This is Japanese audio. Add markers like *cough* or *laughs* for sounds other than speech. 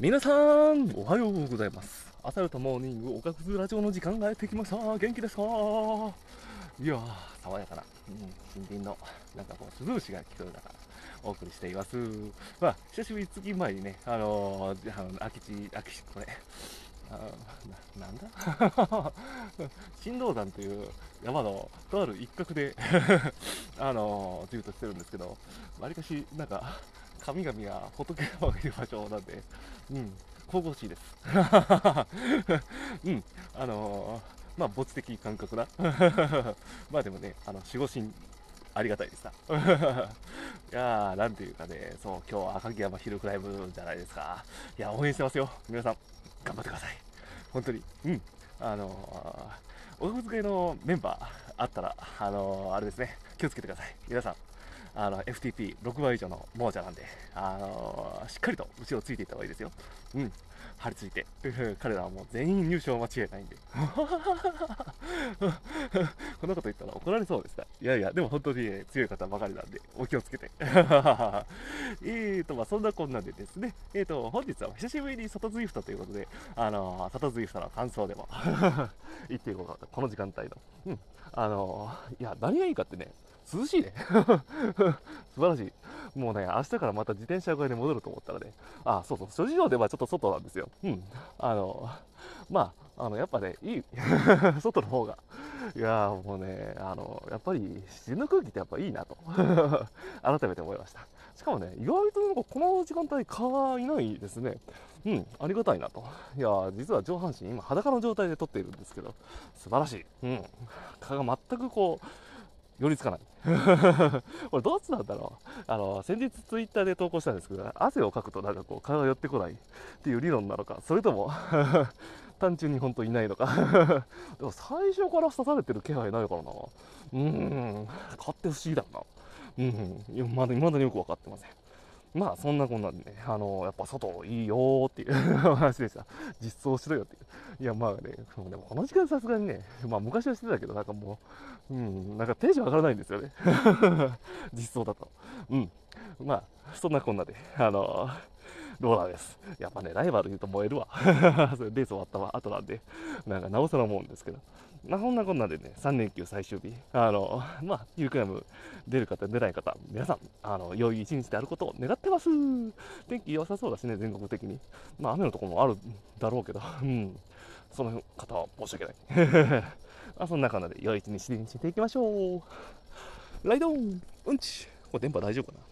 皆さん、おはようございます。朝よとモーニング、おかくずラジオの時間がやってきました。元気ですか？いやー、爽やかな、うん、近隣の、なんかこう、涼しが聞こえる中、お送りしています。まあ、久しぶり月前にね、あのー、あの空き地、空き地、これ、あななんだ？*laughs* 新道山という山のとある一角で *laughs* あのー、住としてるんですけど、わりかし、なんか、神々や仏がいる場所なんで、うん、神々しいです。*laughs* うん、あのーまあ、墓地的感覚な。*laughs* まあでもね、あの、守護神、ありがたいですな。*laughs* いやー、なんていうかね、そう、今日は赤城山ヒルクライムじゃないですか。いや、応援してますよ。皆さん、頑張ってください。本当に。うん。あのー、おふ付けのメンバーあったら、あのーあれですね、気をつけてください。皆さん、あの、FTP6 倍以上の亡者なんで、あのーしっかりと後ろついていった方がいいですよ。うん。張り付いて。*laughs* 彼らはもう全員入賞間違いないんで。*laughs* こんなこと言ったら怒られそうですかいやいや、でも本当に、ね、強い方ばかりなんで、お気をつけて。*laughs* えーと、まあそんなこんなんでですね、えーと、本日は久しぶりに外ズイフトということで、あのー、外ズイフトの感想でも *laughs* 言っていこうかと、この時間帯の。うん。あのー、いや、何がいいかってね、涼しいね。*laughs* 素晴らしい。もうね、明日からまた自転車小屋に戻ると思ったらね、あ、そうそう、諸事情ではちょっと外なんですよ。うん。あの、まあ、あの、やっぱね、いい、外の方が。*laughs* いやーもうね、あの、やっぱり、自然の空気ってやっぱいいなと、*laughs* 改めて思いました。しかもね、意外となんかこの時間帯蚊いないですね。うん、ありがたいなと。いやー実は上半身今裸の状態で撮っているんですけど、素晴らしい。うん。蚊が全くこう、寄りつかない。*laughs* これどっちなんだろうあの、先日ツイッターで投稿したんですけど、汗をかくとなんかこう、蚊が寄ってこないっていう理論なのか、それとも単純に本当いないのか *laughs* でも最初から刺されてる気配ないからな。うーん、蚊って不思議だな。うん、まだ未だによく分かってません。まあそんなこんなんでね、あのやっぱ外いいよーっていう *laughs* 話でした。実装しろよっていう。いやまあね、でもこの時間さすがにね、まあ昔はしてたけど、なんかもう、うん、なんかテンション上がらないんですよね。*laughs* 実装だと。うん。まあ、そんなこんなで、あのローラーです。やっぱね、ライバル言うと燃えるわ。*laughs* それレース終わったわ、後なんで、なんかなおさら思うんですけど。まあ、そんなこんなでね、3連休最終日、あの、まあ、ヒルクライム出る方、出ない方、皆さん、あの、良い一日であることを願ってます。天気良さそうだしね、全国的に。まあ、雨のところもあるだろうけど、うん。その方は申し訳ない。*laughs* まあ、そんな感じで、良い一日にしていきましょう。ライドンうんちこれ電波大丈夫かな？